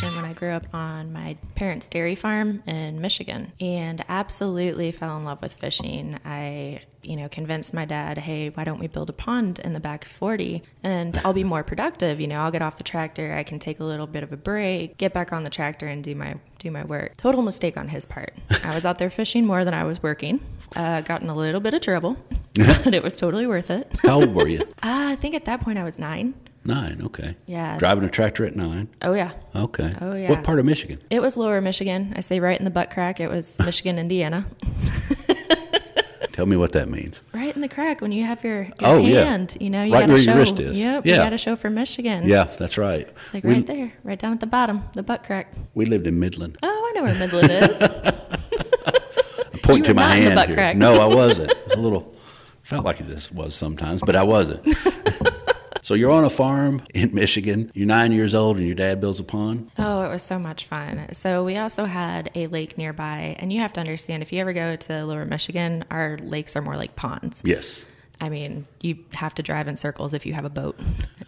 when I grew up on my parents' dairy farm in Michigan and absolutely fell in love with fishing. I, you know, convinced my dad, hey, why don't we build a pond in the back 40 and I'll be more productive. You know, I'll get off the tractor, I can take a little bit of a break, get back on the tractor and do my do my work. Total mistake on his part. I was out there fishing more than I was working. Uh, got in a little bit of trouble, but it was totally worth it. How old were you? Uh, I think at that point I was nine. Nine. Okay. Yeah. Driving a tractor at nine. Oh yeah. Okay. Oh, yeah. What part of Michigan? It was lower Michigan. I say right in the butt crack. It was Michigan, Indiana. Tell me what that means. Right in the crack when you have your, your Oh, yeah. hand. You know, you Right got to where show. your wrist is. Yep. Yeah. You got to show for Michigan. Yeah, that's right. It's like we, right there, right down at the bottom, the butt crack. we lived in Midland. Oh, I know where Midland is. Point to my not in the hand here. crack. No, I wasn't. It was a little felt like it just was sometimes, but I wasn't. So you're on a farm in Michigan. You're nine years old, and your dad builds a pond. Oh, it was so much fun. So we also had a lake nearby, and you have to understand if you ever go to Lower Michigan, our lakes are more like ponds. Yes. I mean, you have to drive in circles if you have a boat.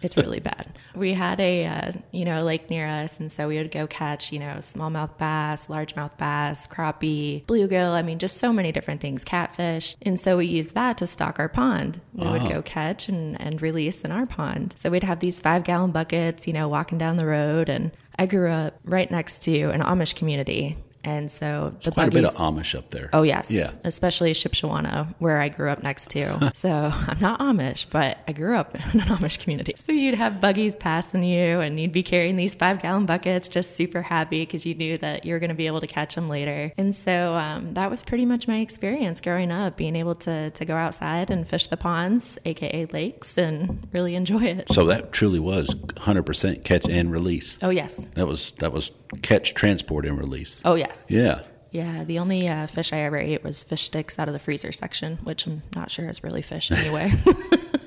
It's really bad. We had a, uh, you know, a lake near us, and so we would go catch, you know, smallmouth bass, largemouth bass, crappie, bluegill. I mean, just so many different things, catfish. And so we used that to stock our pond. We would go catch and, and release in our pond. So we'd have these five gallon buckets, you know, walking down the road. And I grew up right next to an Amish community. And so the Quite a bit of Amish up there. Oh yes, Yeah. especially Shipshewana, where I grew up next to. so I'm not Amish, but I grew up in an Amish community. So you'd have buggies passing you, and you'd be carrying these five gallon buckets, just super happy because you knew that you were going to be able to catch them later. And so um, that was pretty much my experience growing up, being able to to go outside and fish the ponds, aka lakes, and really enjoy it. So that truly was 100% catch and release. Oh yes, That was that was catch, transport, and release. oh yes. Yeah. Yeah, the only uh, fish I ever ate was fish sticks out of the freezer section, which I'm not sure is really fish anyway.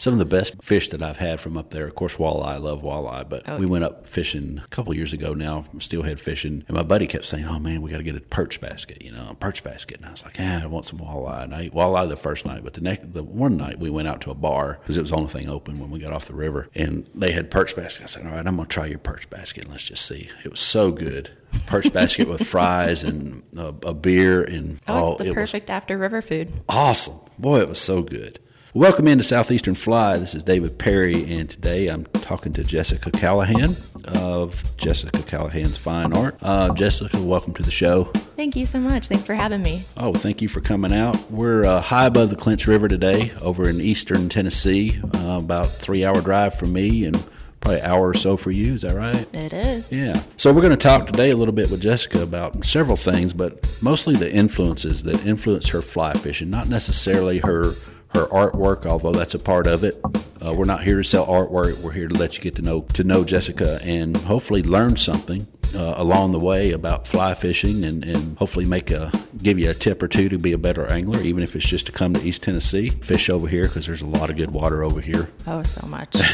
Some of the best fish that I've had from up there, of course, walleye. I love walleye, but Oh, we yeah. went up fishing a couple years ago now, steelhead fishing, and my buddy kept saying, "Oh man, we got to get a perch basket, you know, a perch basket." And I was like, "Yeah, I want some walleye." And I ate walleye the first night, but the next, the one night we went out to a bar because it was the only thing open when we got off the river, and they had perch basket. I said, "All right, I'm gonna try your perch basket and let's just see." It was so good. Perch basket with fries and a, a beer and oh, it's the it was perfect after river food. awesome. Boy, it was so good. Welcome into Southeastern Fly. This is David Perry, and today I'm talking to Jessica Callahan of Jessica Callahan's Fine Art. Uh, Jessica, welcome to the show. Thank you so much. Thanks for having me. Oh, thank you for coming out. We're uh, high above the Clinch River today, over in eastern Tennessee, uh, about three hour drive from me, and probably an hour or so for you. Is that right? It is. Yeah. So we're going to talk today a little bit with Jessica about several things, but mostly the influences that influence her fly fishing, not necessarily her her artwork, although that's a part of it. Uh, we're not here to sell artwork. We're here to let you get to know to know Jessica and hopefully learn something uh, along the way about fly fishing and, and hopefully make a give you a tip or two to be a better angler, even if it's just to come to East Tennessee, fish over here because there's a lot of good water over here. Oh, so much.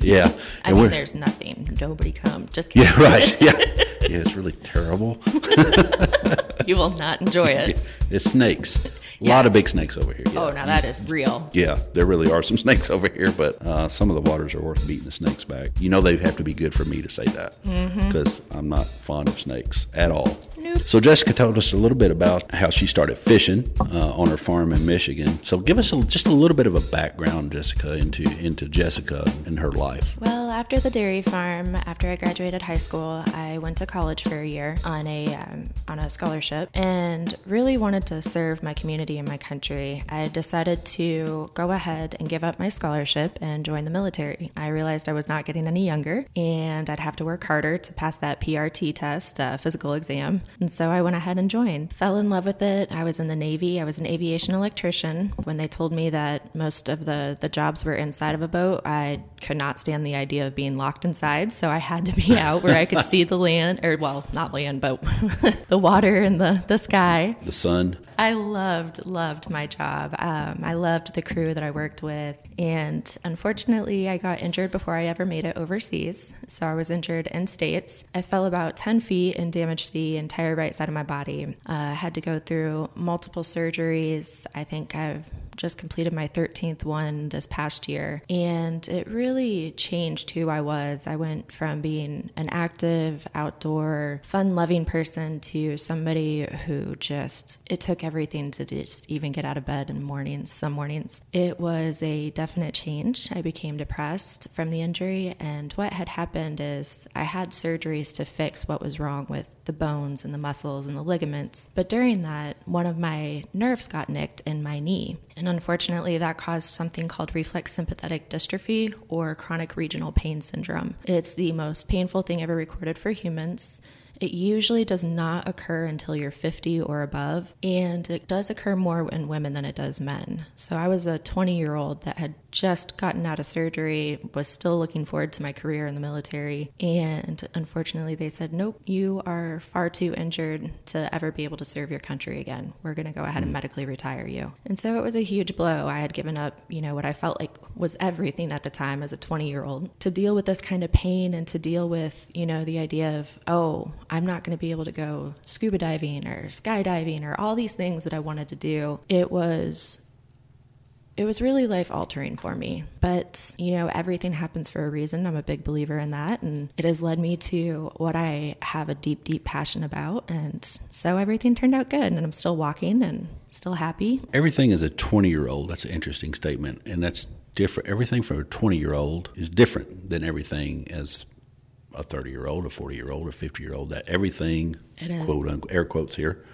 Yeah. I And mean, there's nothing. Nobody come. Just kidding. yeah, right. Yeah. Yeah, it's really terrible. You will not enjoy it. It's snakes. A lot of big snakes over here. Yeah. Oh, now that is real. Yeah, there really are some snakes over here, but uh, some of the waters are worth beating the snakes back. You know, they have to be good for me to say that because I'm not fond of snakes at all. Nope. So, Jessica told us a little bit about how she started fishing uh, on her farm in Michigan. So, give us a, just a little bit of a background, Jessica, into into Jessica and her life. Well, after the dairy farm, after I graduated high school, I went to college for a year on a um, on a scholarship, and really wanted to serve my community and my country. I decided to go ahead and give up my scholarship and join the military. I realized I was not getting any younger, and I'd have to work harder to pass that PRT test, uh, physical exam, and so I went ahead and joined. Fell in love with it. I was in the Navy. I was an aviation electrician. When they told me that most of the the jobs were inside of a boat, I could not stand the idea of being locked inside. So I had to be out where I could see the land, or well, not land, but the water and the the sky. The sun. I loved, loved my job. Um, I loved the crew that I worked with. And unfortunately, I got injured before I ever made it overseas. So I was injured in States. I fell about 10 feet and damaged the entire right side of my body. Uh, I had to go through multiple surgeries. I think I've just completed my 13th one this past year, and it really changed who I was. I went from being an active, outdoor, fun loving person to somebody who just, it took everything to just even get out of bed in the mornings, some mornings. It was a definite change. I became depressed from the injury, and what had happened is I had surgeries to fix what was wrong with the bones and the muscles and the ligaments. But during that, one of my nerves got nicked in my knee. And unfortunately, that caused something called reflex sympathetic dystrophy or chronic regional pain syndrome. It's the most painful thing ever recorded for humans. It usually does not occur until you're 50 or above, and it does occur more in women than it does men. So I was a 20 year old that had just gotten out of surgery, was still looking forward to my career in the military, and unfortunately they said, Nope, you are far too injured to ever be able to serve your country again. We're going to go ahead and hmm. medically retire you. And so it was a huge blow. I had given up, you know, what I felt like was everything at the time as a 20 year old to deal with this kind of pain and to deal with, you know, the idea of, oh, I'm not going to be able to go scuba diving or skydiving or all these things that I wanted to do. It was it was really life altering for me. But, you know, everything happens for a reason. I'm a big believer in that. And it has led me to what I have a deep, deep passion about. And so everything turned out good. And I'm still walking and still happy. Everything as a 20 year old, that's an interesting statement. And that's different. Everything for a 20 year old is different than everything as a 30 year old, a 40 year old, a 50 year old. That everything, quote unquote, air quotes here,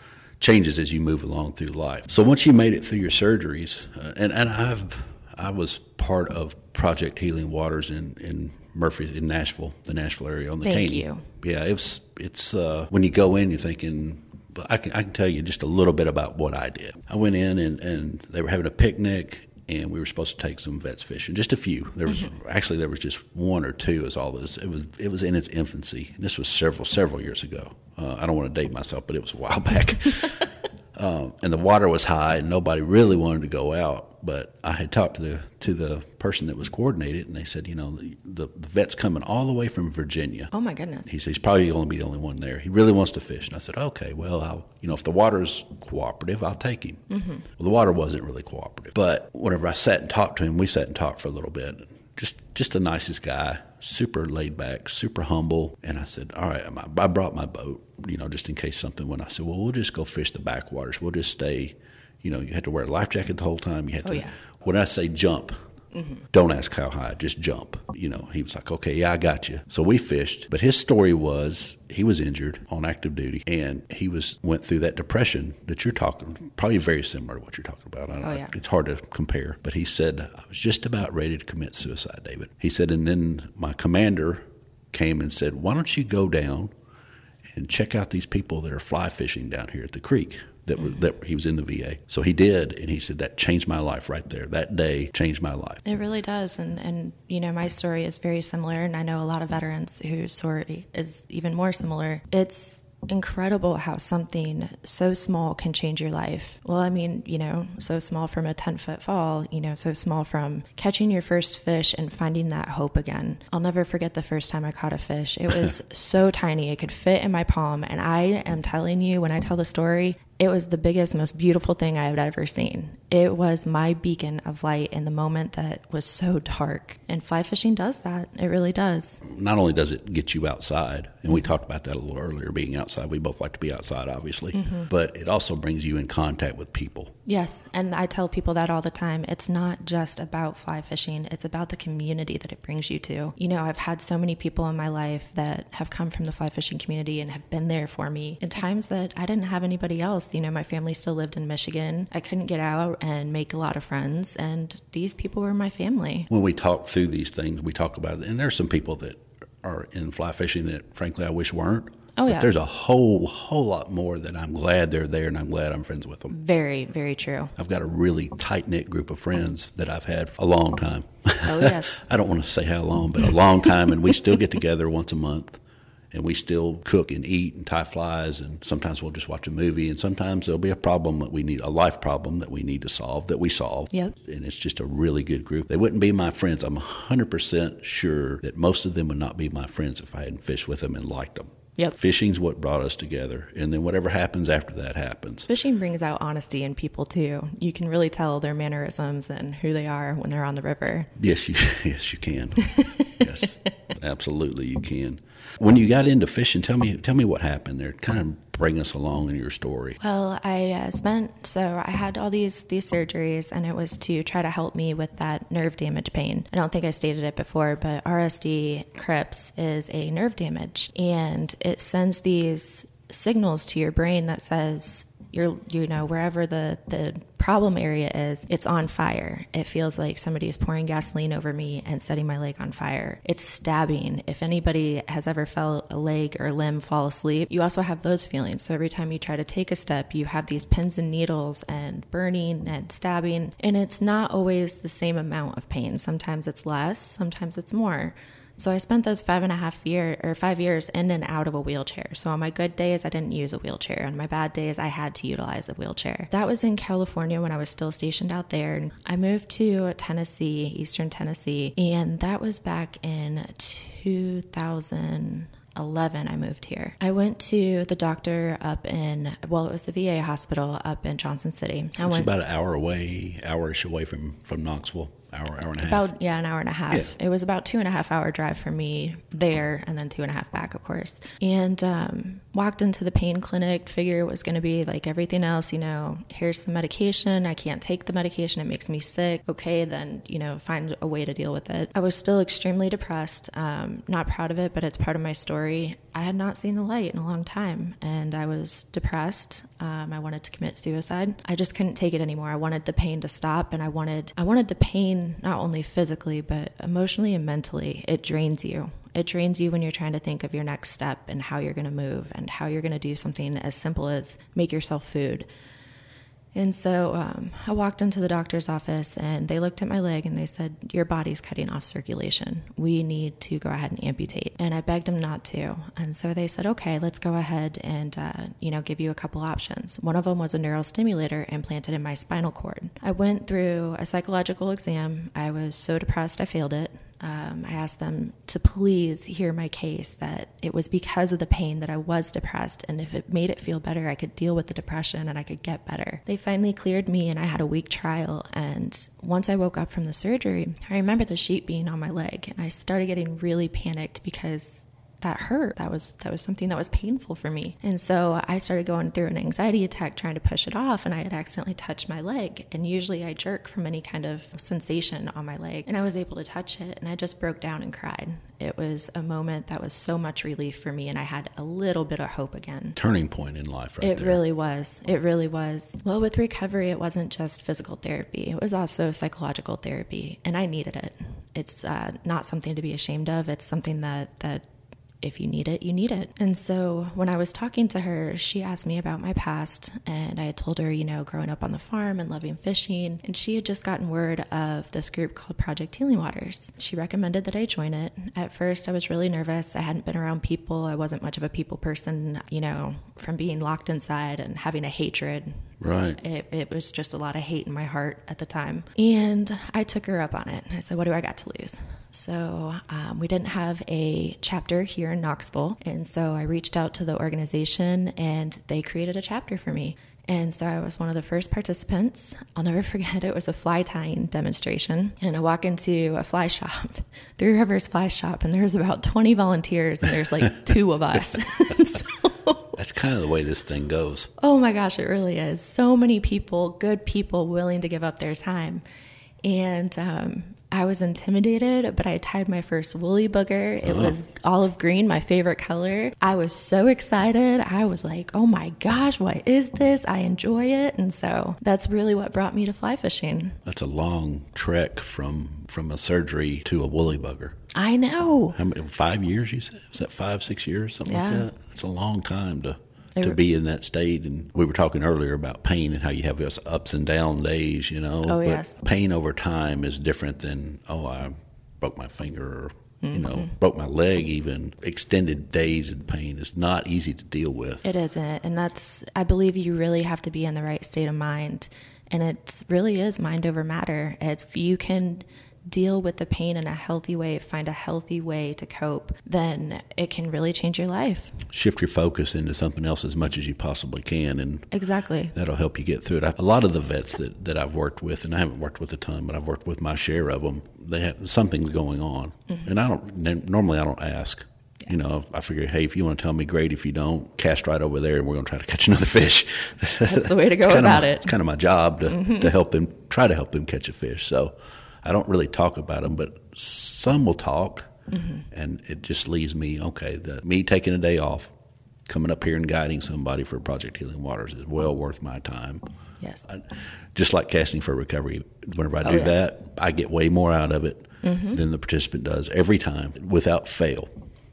changes as you move along through life. So once you made it through your surgeries, uh, and and I've I was part of Project Healing Waters in in Murphy in Nashville, the Nashville area on the Thank Caney. you. Yeah, it's it's uh, when you go in, you're thinking. But I can, I can tell you just a little bit about what I did. I went in and, and they were having a picnic and we were supposed to take some vets fishing, just a few. There was actually there was just one or two is all this. It was it was in its infancy. And this was several several years ago. Uh, I don't want to date myself, but it was a while back. um, and the water was high, and nobody really wanted to go out. But I had talked to the to the person that was coordinated, and they said, you know, the, the, the vet's coming all the way from Virginia. Oh my goodness. He said he's probably going to be the only one there. He really wants to fish, and I said, okay, well, I'll, you know, if the water's cooperative, I'll take him. Mm-hmm. Well, the water wasn't really cooperative, but whenever I sat and talked to him, we sat and talked for a little bit. Just, just the nicest guy, super laid back, super humble. And I said, all right, I brought my boat, you know, just in case something went. I said, well, we'll just go fish the backwaters. We'll just stay. You know, you had to wear a life jacket the whole time. You had Oh, to. yeah. When I say jump, don't ask how high, just jump. You know, he was like, okay, yeah, I got you. So we fished, but his story was he was injured on active duty, and he was went through that depression that you're talking, probably very similar to what you're talking about. I don't Oh, know. yeah. It's hard to compare, but he said I was just about ready to commit suicide, David. He said, and then my commander came and said, why don't you go down and check out these people that are fly fishing down here at the creek. That, was, that he was in the VA, so he did, and he said that changed my life right there. That day changed my life. It really does. And, and, you know, my story is very similar. And I know a lot of veterans whose story is even more similar. It's incredible how something so small can change your life. Well, I mean, you know, so small from a 10 foot fall, you know, so small from catching your first fish and finding that hope again. I'll never forget the first time I caught a fish. It was so tiny, it could fit in my palm. And I am telling you, when I tell the story, it was the biggest, most beautiful thing I had ever seen. It was my beacon of light in the moment that was so dark. And fly fishing does that. It really does. not only does it get you outside, and we talked about that a little earlier, being outside. We both like to be outside, obviously, mm-hmm. but it also brings you in contact with people. Yes. And I tell people that all the time. It's not just about fly fishing, it's about the community that it brings you to. You know, I've had so many people in my life that have come from the fly fishing community and have been there for me in times that I didn't have anybody else. You know, my family still lived in Michigan. I couldn't get out and make a lot of friends. And these people were my family. When we talk through these things, we talk about it, and there are some people that are in fly fishing that, frankly, I wish weren't. Oh, but yeah. there's a whole, whole lot more that I'm glad they're there, and I'm glad I'm friends with them. Very, very true. I've got a really tight knit group of friends that I've had for a long time. Oh, yes. I don't want to say how long, but a long time, and we still get together once a month, and we still cook and eat and tie flies, and sometimes we'll just watch a movie, and sometimes there'll be a problem that we need, a life problem that we need to solve that we solve. Yep. And it's just a really good group. They wouldn't be my friends. I'm 100% sure that most of them would not be my friends if I hadn't fished with them and liked them. Yep. Fishing's what brought us together. And then whatever happens after that happens. Fishing brings out honesty in people too. You can really tell their mannerisms and who they are when they're on the river. Yes, you yes you can. yes. Absolutely you can. When you got into fishing, tell me tell me what happened there. Kind of bring us along in your story. Well, I uh, spent so I had all these these surgeries, and it was to try to help me with that nerve damage pain. I don't think I stated it before, but RSD CRPS is a nerve damage, and it sends these signals to your brain that says you're you know wherever the the problem area is it's on fire. It feels like somebody is pouring gasoline over me and setting my leg on fire. It's stabbing. If anybody has ever felt a leg or limb fall asleep you also have those feelings. So every time you try to take a step you have these pins and needles and burning and stabbing. And it's not always the same amount of pain. Sometimes it's less sometimes it's more so I spent those five and a half year or five years in and out of a wheelchair. So on my good days, I didn't use a wheelchair. On my bad days, I had to utilize a wheelchair. That was in California when I was still stationed out there. I moved to Tennessee, Eastern Tennessee, and that was back in 2000. 11 I moved here. I went to the doctor up in well it was the VA hospital up in Johnson City. I It's went about an hour away, hourish away from from Knoxville. Hour, hour and a half. about yeah an hour and a half. Yeah. it was about two and a half hour drive for me there and then two and a half back of course. And um, walked into the pain clinic figure it was going to be like everything else you know here's the medication i can't take the medication it makes me sick. Okay then you know find a way to deal with it. I was still extremely depressed um, not proud of it but it's part of my story i had not seen the light in a long time and i was depressed. Um, i wanted to commit suicide. I just couldn't take it anymore. I wanted the pain to stop and i wanted i wanted the pain not only physically but emotionally and mentally. It drains you. It drains you when you're trying to think of your next step and how you're going to move and how you're going to do something as simple as make yourself food and so um, I walked into the doctor's office and they looked at my leg and they said, Your body's cutting off circulation. We need to go ahead and amputate. And I begged them not to. And so they said, Okay, let's go ahead and, uh, you know, give you a couple options. One of them was a neurostimulator implanted in my spinal cord. I went through a psychological exam. I was so depressed, I failed it. Um, I asked them to please hear my case that it was because of the pain that I was depressed, and if it made it feel better, I could deal with the depression and I could get better. They finally cleared me, and I had a week trial. And once I woke up from the surgery, I remember the sheet being on my leg, and I started getting really panicked because that hurt. That was that was something that was painful for me. And so I started going through an anxiety attack trying to push it off and I had accidentally touched my leg. And usually I jerk from any kind of sensation on my leg. And I was able to touch it and I just broke down and cried. It was a moment that was so much relief for me and I had a little bit of hope again. Turning point in life, right It there. really was. It really was. Well, with recovery, it wasn't just physical therapy, it was also psychological therapy, and I needed it. It's uh, not something to be ashamed of. It's something that, that if you need it, you need it. And so when I was talking to her, she asked me about my past, and I had told her, you know, growing up on the farm and loving fishing. And she had just gotten word of this group called Project Healing Waters. She recommended that I join it. At first, I was really nervous. I hadn't been around people, I wasn't much of a people person, you know, from being locked inside and having a hatred Right. it, it was just a lot of hate in my heart at the time. And I took her up on it. I said, What do I got to lose? So um, we didn't have a chapter here in Knoxville. And so I reached out to the organization and they created a chapter for me. And so I was one of the first participants. I'll never forget it was a fly tying demonstration. And I walk into a fly shop, Three Rivers Fly Shop, and there's about 20 volunteers and there's like two of us. so That's kind of the way this thing goes. Oh my gosh, it really is. So many people, good people, willing to give up their time. And um, I was intimidated, but I tied my first woolly bugger. It oh. was olive green, my favorite color. I was so excited. I was like, oh my gosh, what is this? I enjoy it. And so that's really what brought me to fly fishing. That's a long trek from from a surgery to a woolly bugger. I know. How many? Five years? You said? Was that five, six years, something Yeah. like that? It's a long time to To be in that state. And we were talking earlier about pain and how you have those ups and down days. You know, Oh, but yes. pain over time is different than oh, I broke my finger. or You know, Mm-hmm. broke my leg. Even extended days of pain is not easy to deal with. It isn't. And that's, I believe you really have to be in the right state of mind. And it really is mind over matter. If you can deal with the pain in a healthy way, find a healthy way to cope, then it can really change your life. Shift your focus into something else as much as you possibly can, and Exactly. that'll help you get through it. A lot of the vets that, that I've worked with, and I haven't worked with a ton, but I've worked with my share of them. They have something's going on, mm-hmm. and I don't normally I don't ask. You know, I figure, hey, if you want to tell me, great. If you don't, cast right over there, and we're going to try to catch another fish. That's the way to go about my- it. It's kind of my job to, to mm-hmm. help them, try to help them catch a fish. So I don't really talk about them, but some will talk, and it just leaves me okay. The, me taking a day off, coming up here and guiding somebody for Project Healing Waters is well worth my time. Yes. I, just like casting for recovery, whenever I oh, do Oh, yes. that, I get way more out of it mm-hmm. than the participant does every time without fail.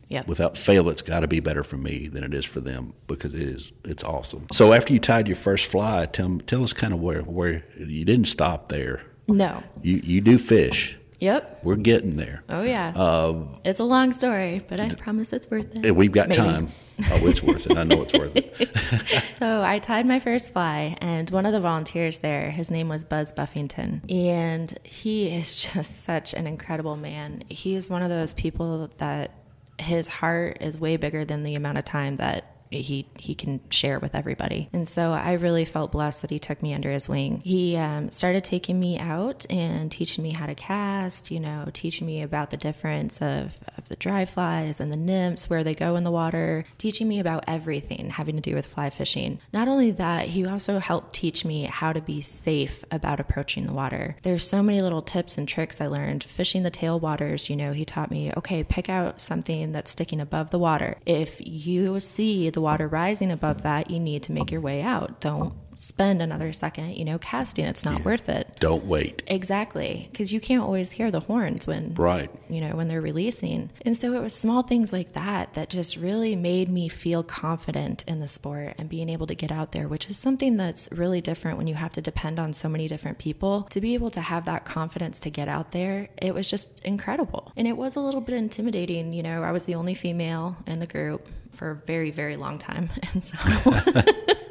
Yep. Without fail, it's got to be better for me than it is for them because it is it's awesome. So after you tied your first fly, tell tell us kind of where where you didn't stop there. No. You you do fish. Yep. We're getting there. Oh yeah. Um, it's a long story, but I promise it's worth it. We've got Maybe. time. Oh, it's worth it. I know it's worth it. So I tied my first fly, and one of the volunteers there, his name was Buzz Buffington, and he is just such an incredible man. He is one of those people that his heart is way bigger than the amount of time that he he can share with everybody. And so I really felt blessed that he took me under his wing. He um, started taking me out and teaching me how to cast. You know, teaching me about the difference of of the dry flies and the nymphs, where they go in the water, teaching me about everything having to do with fly fishing. Not only that, he also helped teach me how to be safe about approaching the water. There's so many little tips and tricks I learned fishing the tailwaters. You know, he taught me, okay, pick out something that's sticking above the water. If you see the water rising above that, you need to make your way out. Don't spend another second, you know, casting. It's not worth it. Don't wait. Exactly, because you can't always hear the horns when Right. you know, when they're releasing. And so it was small things like that that just really made me feel confident in the sport and being able to get out there, which is something that's really different when you have to depend on so many different people. To be able to have that confidence to get out there, it was just incredible. And it was a little bit intimidating. You know, I was the only female in the group for a very, very long time. And so.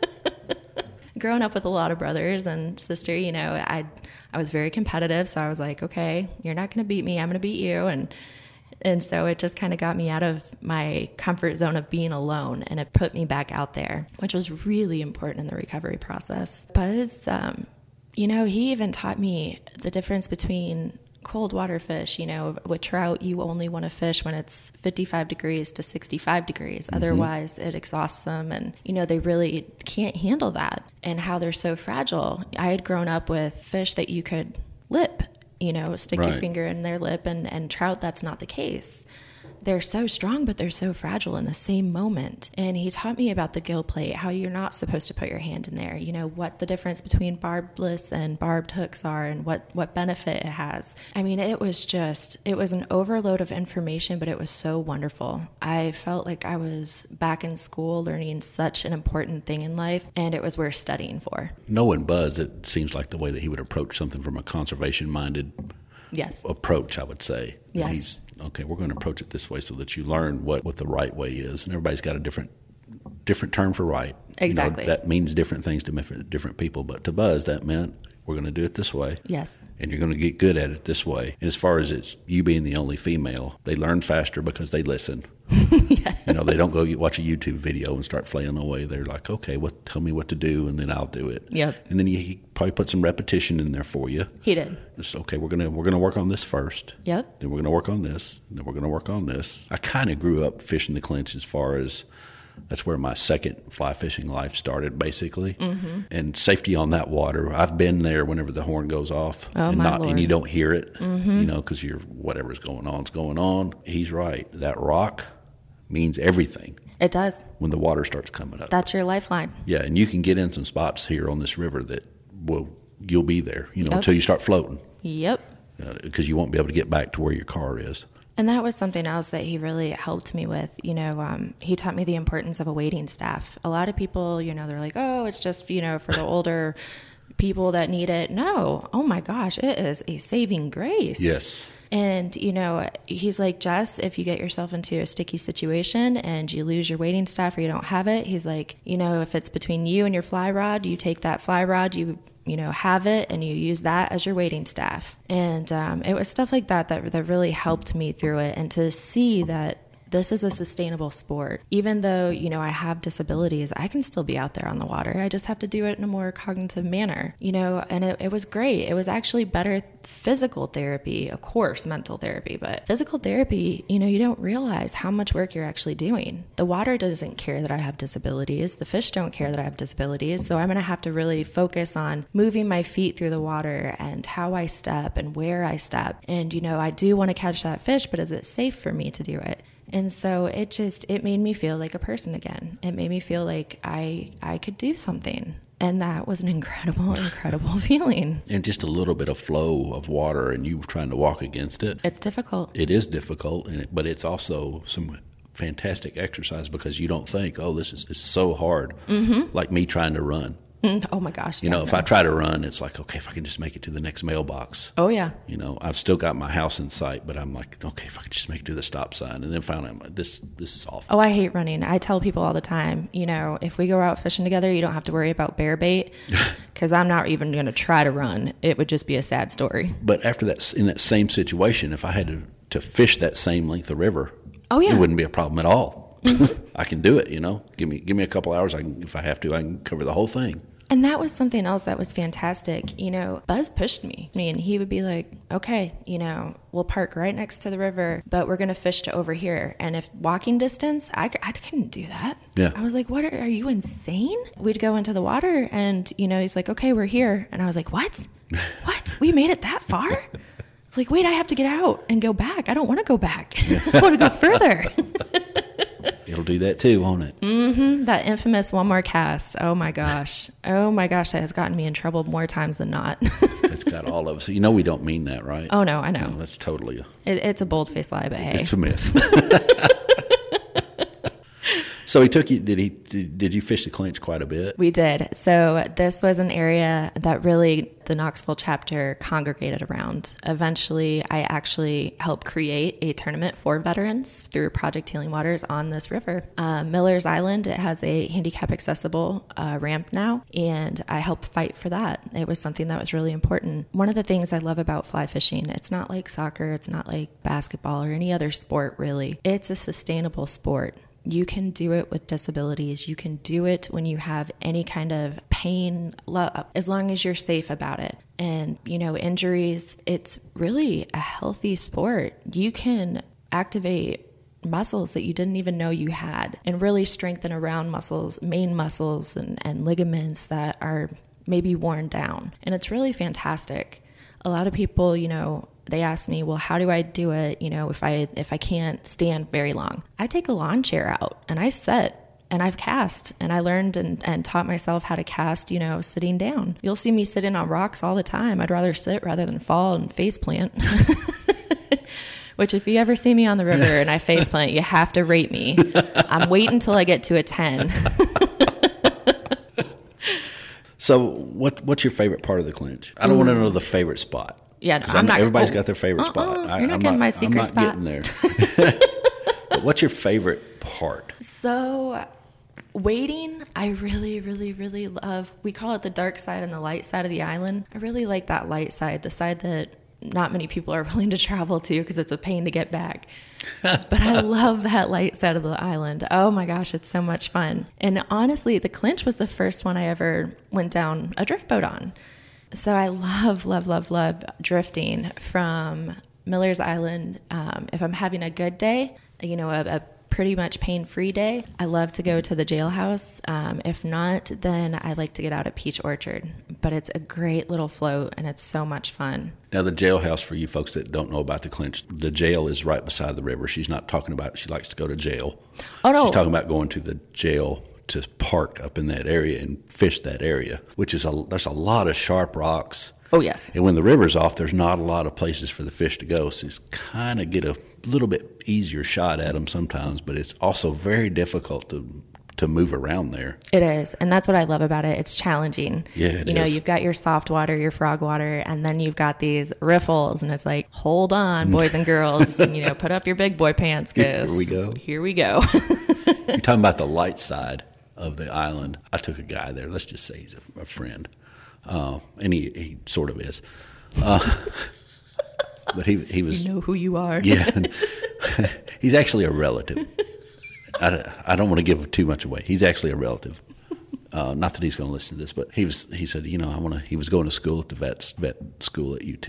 growing up with a lot of brothers and sister, you know, I I was very competitive, so I was like, okay, you're not going to beat me, I'm going to beat you, and and so it just kind of got me out of my comfort zone of being alone, and it put me back out there, which was really important in the recovery process. Buzz, um, you know, he even taught me the difference between cold water fish. You know, with trout, you only want to fish when it's 55 degrees to 65 degrees. Mm-hmm. Otherwise, it exhausts them, and you know they really can't handle that. And how they're so fragile. I had grown up with fish that you could lip. You know, stick your finger in their lip, and and trout that's not the case they're so strong, but they're so fragile in the same moment. And he taught me about the gill plate, how you're not supposed to put your hand in there, you know, what the difference between barbless and barbed hooks are and what, what benefit it has. I mean, it was just, it was an overload of information, but it was so wonderful. I felt like I was back in school learning such an important thing in life, and it was worth studying for. Knowing Buzz, it seems like the way that he would approach something from a conservation minded Yes. approach, I would say. Yes. He's okay, we're going to approach it this way so that you learn what, what the right way is. And everybody's got a different different term for right. You know, Exactly. that means different things to different, different people. But to Buzz, that meant we're going to do it this way. Yes. And you're going to get good at it this way. And as far as it's you being the only female, they learn faster because they listen. You know, they don't go watch a YouTube video and start flailing away. They're like, okay, what? Tell me what to do, and then I'll do it. Yep. And then you, he probably put some repetition in there for you. He did. Just okay, we're gonna we're gonna work on this first. Yep. Then we're gonna work on this. And then we're gonna work on this. I kind of grew up fishing the clinch as far as that's where my second fly fishing life started, basically. Mm-hmm. And safety on that water. I've been there whenever the horn goes off, Oh, and my not and you don't hear it, you know, because you're whatever's going on is going on. He's right. That rock means everything It does. when the water starts coming up. That's your lifeline. Yeah, and you can get in some spots here on this river that will you'll be there, you know, Yep. until you start floating Yep. because you won't be able to get back to where your car is. And that was something else that he really helped me with. You know, um, he taught me the importance of a wading staff. A lot of people, you know, they're like, oh, it's just, you know, for the older people that need it. No. Oh my gosh, it is a saving grace. Yes. And, you know, he's like, Jess, if you get yourself into a sticky situation and you lose your wading staff or you don't have it, he's like, you know, if it's between you and your fly rod, you take that fly rod, you you know have it and you use that as your wading staff. And um, it was stuff like that, that that really helped me through it and to see that this is a sustainable sport. Even though, you know, I have disabilities, I can still be out there on the water. I just have to do it in a more cognitive manner, you know, and it, it was great. It was actually better physical therapy, of course, mental therapy, but physical therapy, you know, you don't realize how much work you're actually doing. The water doesn't care that I have disabilities, the fish don't care that I have disabilities. So I'm going to have to really focus on moving my feet through the water and how I step and where I step. And, you know, I do want to catch that fish, but is it safe for me to do it? And so it just it made me feel like a person again. It made me feel like I I could do something. And that was an incredible, incredible feeling. And just a little bit of flow of water, and you trying to walk against it. It's difficult. It is difficult, and it, but it's also some fantastic exercise because you don't think, oh, this is, is so hard. Mm-hmm. Like me trying to run. Oh my gosh. You yeah, know, if no. I try to run, it's like, okay, if I can just make it to the next mailbox. Oh yeah. You know, I've still got my house in sight, but I'm like, okay, if I could just make it to the stop sign, and then finally, I'm like, this this is awful. Oh, I hate running. I tell people all the time, you know, if we go out fishing together, you don't have to worry about bear bait because I'm not even going to try to run. It would just be a sad story. But after that, in that same situation, if I had to, to fish that same length of river, Oh, yeah. it wouldn't be a problem at all. Mm-hmm. I can do it. You know, give me give me a couple hours. I can, if I have to, I can cover the whole thing. And that was something else that was fantastic. You know, Buzz pushed me. I mean, he would be like, okay, you know, we'll park right next to the river, but we're going to fish to over here. And if walking distance, I, I couldn't do that. Yeah. I was like, what are, are you insane? We'd go into the water and, you know, he's like, okay, we're here. And I was like, what? What? We made it that far? It's like, wait, I have to get out and go back. I don't want to go back. I want to go further. It'll do that too, won't it? Mm-hmm. That infamous one more cast. Oh my gosh. Oh my gosh, that has gotten me in trouble more times than not. It's got all of us. You know, we don't mean that, right? oh no, I know. No, that's totally a, It, it's a bold faced lie, but hey. it's a myth. so he took you. Did he? Did, did you fish the clinch quite a bit? we did. So this was an area that really the Knoxville chapter congregated around. Eventually, I actually helped create a tournament for veterans through Project Healing Waters on this river. Uh, Miller's Island, it has a handicap accessible uh, ramp now, and I helped fight for that. It was something that was really important. One of the things I love about fly fishing, it's not like soccer, it's not like basketball or any other sport really. It's a sustainable sport. You can do it with disabilities. You can do it when you have any kind of pain, as long as you're safe about it. And, you know, injuries, it's really a healthy sport. You can activate muscles that you didn't even know you had and really strengthen around muscles, main muscles, and, and ligaments that are maybe worn down. And it's really fantastic. A lot of people, you know, they ask me, "Well, how do I do it, you know, if I if I can't stand very long?" I take a lawn chair out and I sit and I've cast and I learned and, and taught myself how to cast, you know, sitting down. You'll see me sitting on rocks all the time. I'd rather sit rather than fall and face plant. Which, if you ever see me on the river and I face plant, you have to rate me. I'm waiting until I get to a 10. So, what what's your favorite part of the clinch? I don't want to know the favorite spot. Yeah, no, 'Cause I'm not- Everybody's oh, got their favorite uh-uh, spot. you're not I'm not getting my I'm secret not spot. getting there. but what's your favorite part? So, wading, I really, really, really love. We call it the dark side and the light side of the island. I really like that light side, the side that not many people are willing to travel to because it's a pain to get back. but I love that light side of the island. Oh my gosh, it's so much fun. And honestly, the clinch was the first one I ever went down a drift boat on. So I love, love, love, love drifting from Miller's Island. Um, if I'm having a good day, you know, a, a pretty much pain free day, I love to go to the jailhouse. Um, if not, then I like to get out at Peach Orchard. But it's a great little float and it's so much fun. Now, the jailhouse, for you folks that don't know about the clinch, the jail is right beside the river. She's not talking about she likes to go to jail. Oh, no. She's talking about going to the jail to park up in that area and fish that area, which is a there's a lot of sharp rocks. Oh, yes. And when the river's off, there's not a lot of places for the fish to go. So it's kind of get a little bit easier shot at them sometimes, but it's also very difficult to to move around there. It is, and that's what I love about it. It's challenging. Yeah, it you know, is. you've got your soft water, your frog water, and then you've got these riffles, and it's like, hold on, boys and girls, and, you know, put up your big boy pants, cause Here we go. Here we go. You're talking about the light side of the island. I took a guy there. Let's just say he's a, a friend, uh, and he, he sort of is. Uh, but he he was you know who you are. yeah. he's actually a relative. I, I don't want to give too much away. He's actually a relative. Uh, not that he's going to listen to this, but he was. He said, you know, I want to. He was going to school at the vet vet school at UT,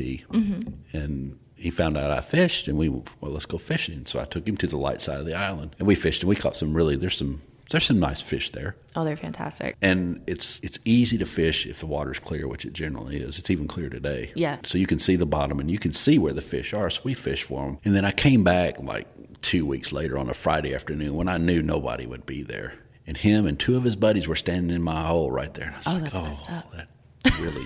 and he found out I fished, and we well, let's go fishing. So I took him to the light side of the island, and we fished, and we caught some really. There's some there's some nice fish there, Oh, they're fantastic. and it's it's easy to fish if the water's clear, which it generally is. It's even clear today. Yeah. So you can see the bottom, and you can see where the fish are. So we fished for them, and then I came back like two weeks later on a Friday afternoon when I knew nobody would be there. And him and two of his buddies were standing in my hole right there. And I was Oh, like, that's oh, messed up." that really.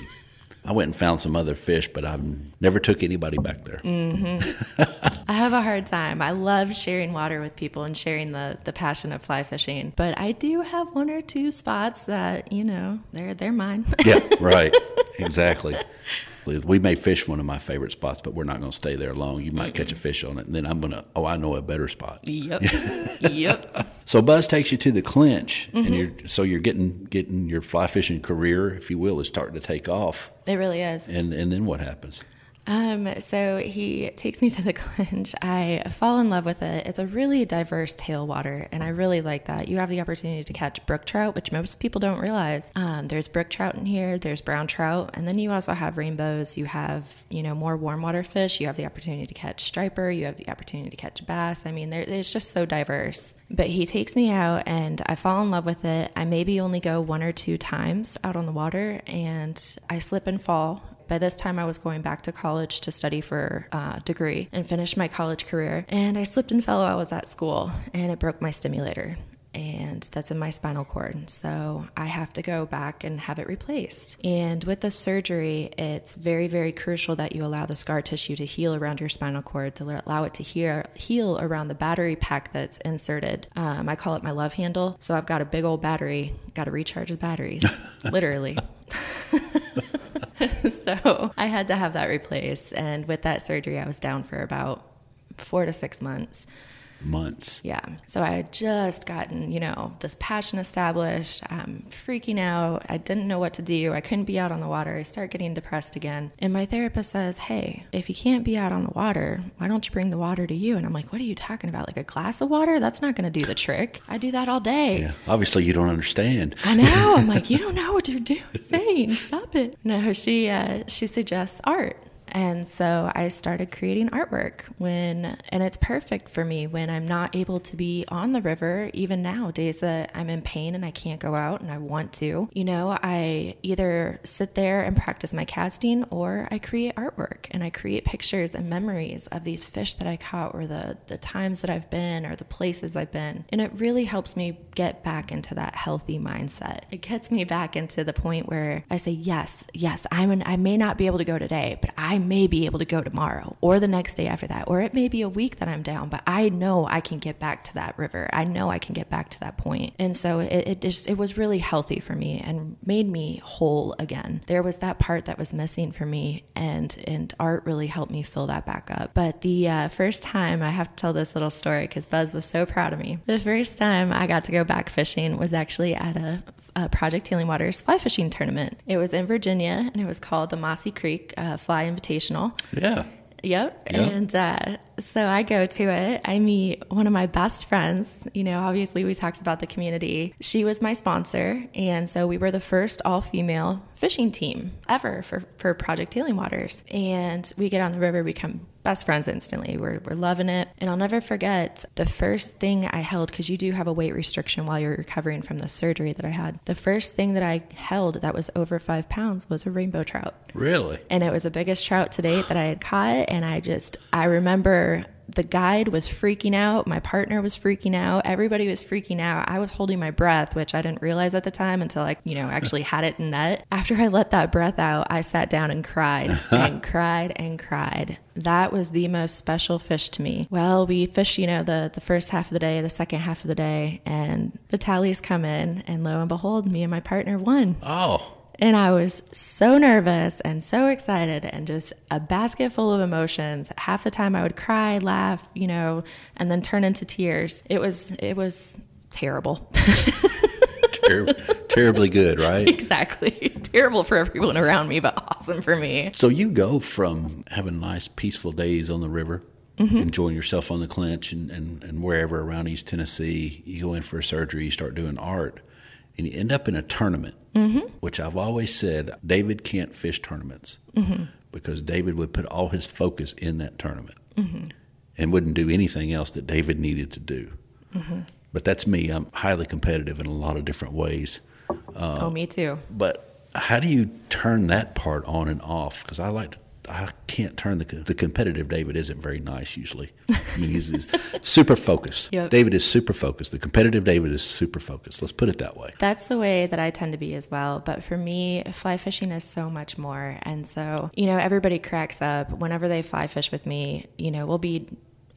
I went and found some other fish, but I've never took anybody back there. Mm-hmm. I have a hard time. I love sharing water with people and sharing the, the passion of fly fishing. But I do have one or two spots that, you know, they're they're mine. Yeah, right. exactly. We may fish one of my favorite spots, but we're not going to stay there long. You might catch a fish on it, and then I'm going to, oh, I know a better spot. yep. yep. So Buzz takes you to the clinch, Mm-hmm. and you're so you're getting getting your fly fishing career, if you will, is starting to take off. It really is. And and then what happens? Um, so he takes me to the clinch. I fall in love with it. It's a really diverse tailwater, and I really like that. You have the opportunity to catch brook trout, which most people don't realize. Um, there's brook trout in here. There's brown trout, and then you also have rainbows. You have you know more warm water fish. You have the opportunity to catch striper. You have the opportunity to catch bass. I mean, it's just so diverse. But he takes me out, and I fall in love with it. I maybe only go one or two times out on the water, and I slip and fall by this time, I was going back to college to study for a degree and finish my college career. And I slipped and fell while I was at school, and it broke my stimulator. And that's in my spinal cord. So I have to go back and have it replaced. And with the surgery, it's very, very crucial that you allow the scar tissue to heal around your spinal cord, to allow it to heal, heal around the battery pack that's inserted. Um, I call it my love handle. So I've got a big old battery, got to recharge the batteries, literally. so I had to have that replaced. And with that surgery, I was down for about four to six months. Months. Yeah. So I had just gotten, you know, this passion established. I'm freaking out. I didn't know what to do. I couldn't be out on the water. I start getting depressed again. And my therapist says, Hey, if you can't be out on the water, why don't you bring the water to you? And I'm like, What are you talking about? Like a glass of water? That's not going to do the trick. I do that all day. Yeah. Obviously, you don't understand. I know. I'm like, you don't know what you're doing, saying. Stop it. No, she uh, she suggests art. And so I started creating artwork when, and it's perfect for me when I'm not able to be on the river, even now, days that I'm in pain and I can't go out and I want to. You know, I either sit there and practice my casting or I create artwork and I create pictures and memories of these fish that I caught or the, the times that I've been or the places I've been. And it really helps me get back into that healthy mindset. It gets me back into the point where I say, yes, yes, I'm an, I may not be able to go today, but I may be able to go tomorrow or the next day after that, or it may be a week that I'm down, but I know I can get back to that river. I know I can get back to that point. And so it, it just, it was really healthy for me and made me whole again. There was that part that was missing for me and, and art really helped me fill that back up. But the uh, first time I have to tell this little story because Buzz was so proud of me. The first time I got to go back fishing was actually at a, a Project Healing Waters fly fishing tournament. It was in Virginia and it was called the Mossy Creek uh, Fly Invitational. Yeah. Yep. Yeah. And uh, so I go to it. I meet one of my best friends. You know, obviously, we talked about the community. She was my sponsor. And so we were the first all female fishing team ever for, for Project Healing Waters. And we get on the river, become best friends instantly. We're, we're loving it. And I'll never forget the first thing I held, because you do have a weight restriction while you're recovering from the surgery that I had. The first thing that I held that was over five pounds was a rainbow trout Really? and it was the biggest trout to date that I had caught. And I just, I remember the guide was freaking out. My partner was freaking out. Everybody was freaking out. I was holding my breath, which I didn't realize at the time until I, you know, actually had it in net. After I let that breath out, I sat down and cried and cried and cried. That was the most special fish to me. Well, we fish, you know, the, the first half of the day, the second half of the day, and the tallies come in, and lo and behold, me and my partner won. Oh, And I was so nervous and so excited and just a basket full of emotions. Half the time I would cry, laugh, you know, and then turn into tears. It was it was terrible. ter- terribly good, right? exactly. terrible for everyone around me, but awesome for me. So you go from having nice, peaceful days on the river, mm-hmm. enjoying yourself on the clinch and, and, and wherever around East Tennessee, you go in for a surgery, you start doing art, and you end up in a tournament, which I've always said David can't fish tournaments because David would put all his focus in that tournament and wouldn't do anything else that David needed to do. But that's me. I'm highly competitive in a lot of different ways. oh, me too. But how do you turn that part on and off? Because I like to, I can't turn the the competitive. David isn't very nice usually. I mean, he's, he's super focused. Yep. David is super focused. The competitive David is super focused. Let's put it that way. That's the way that I tend to be as well. But for me, fly fishing is so much more. And so, you know, everybody cracks up whenever they fly fish with me, you know, we'll be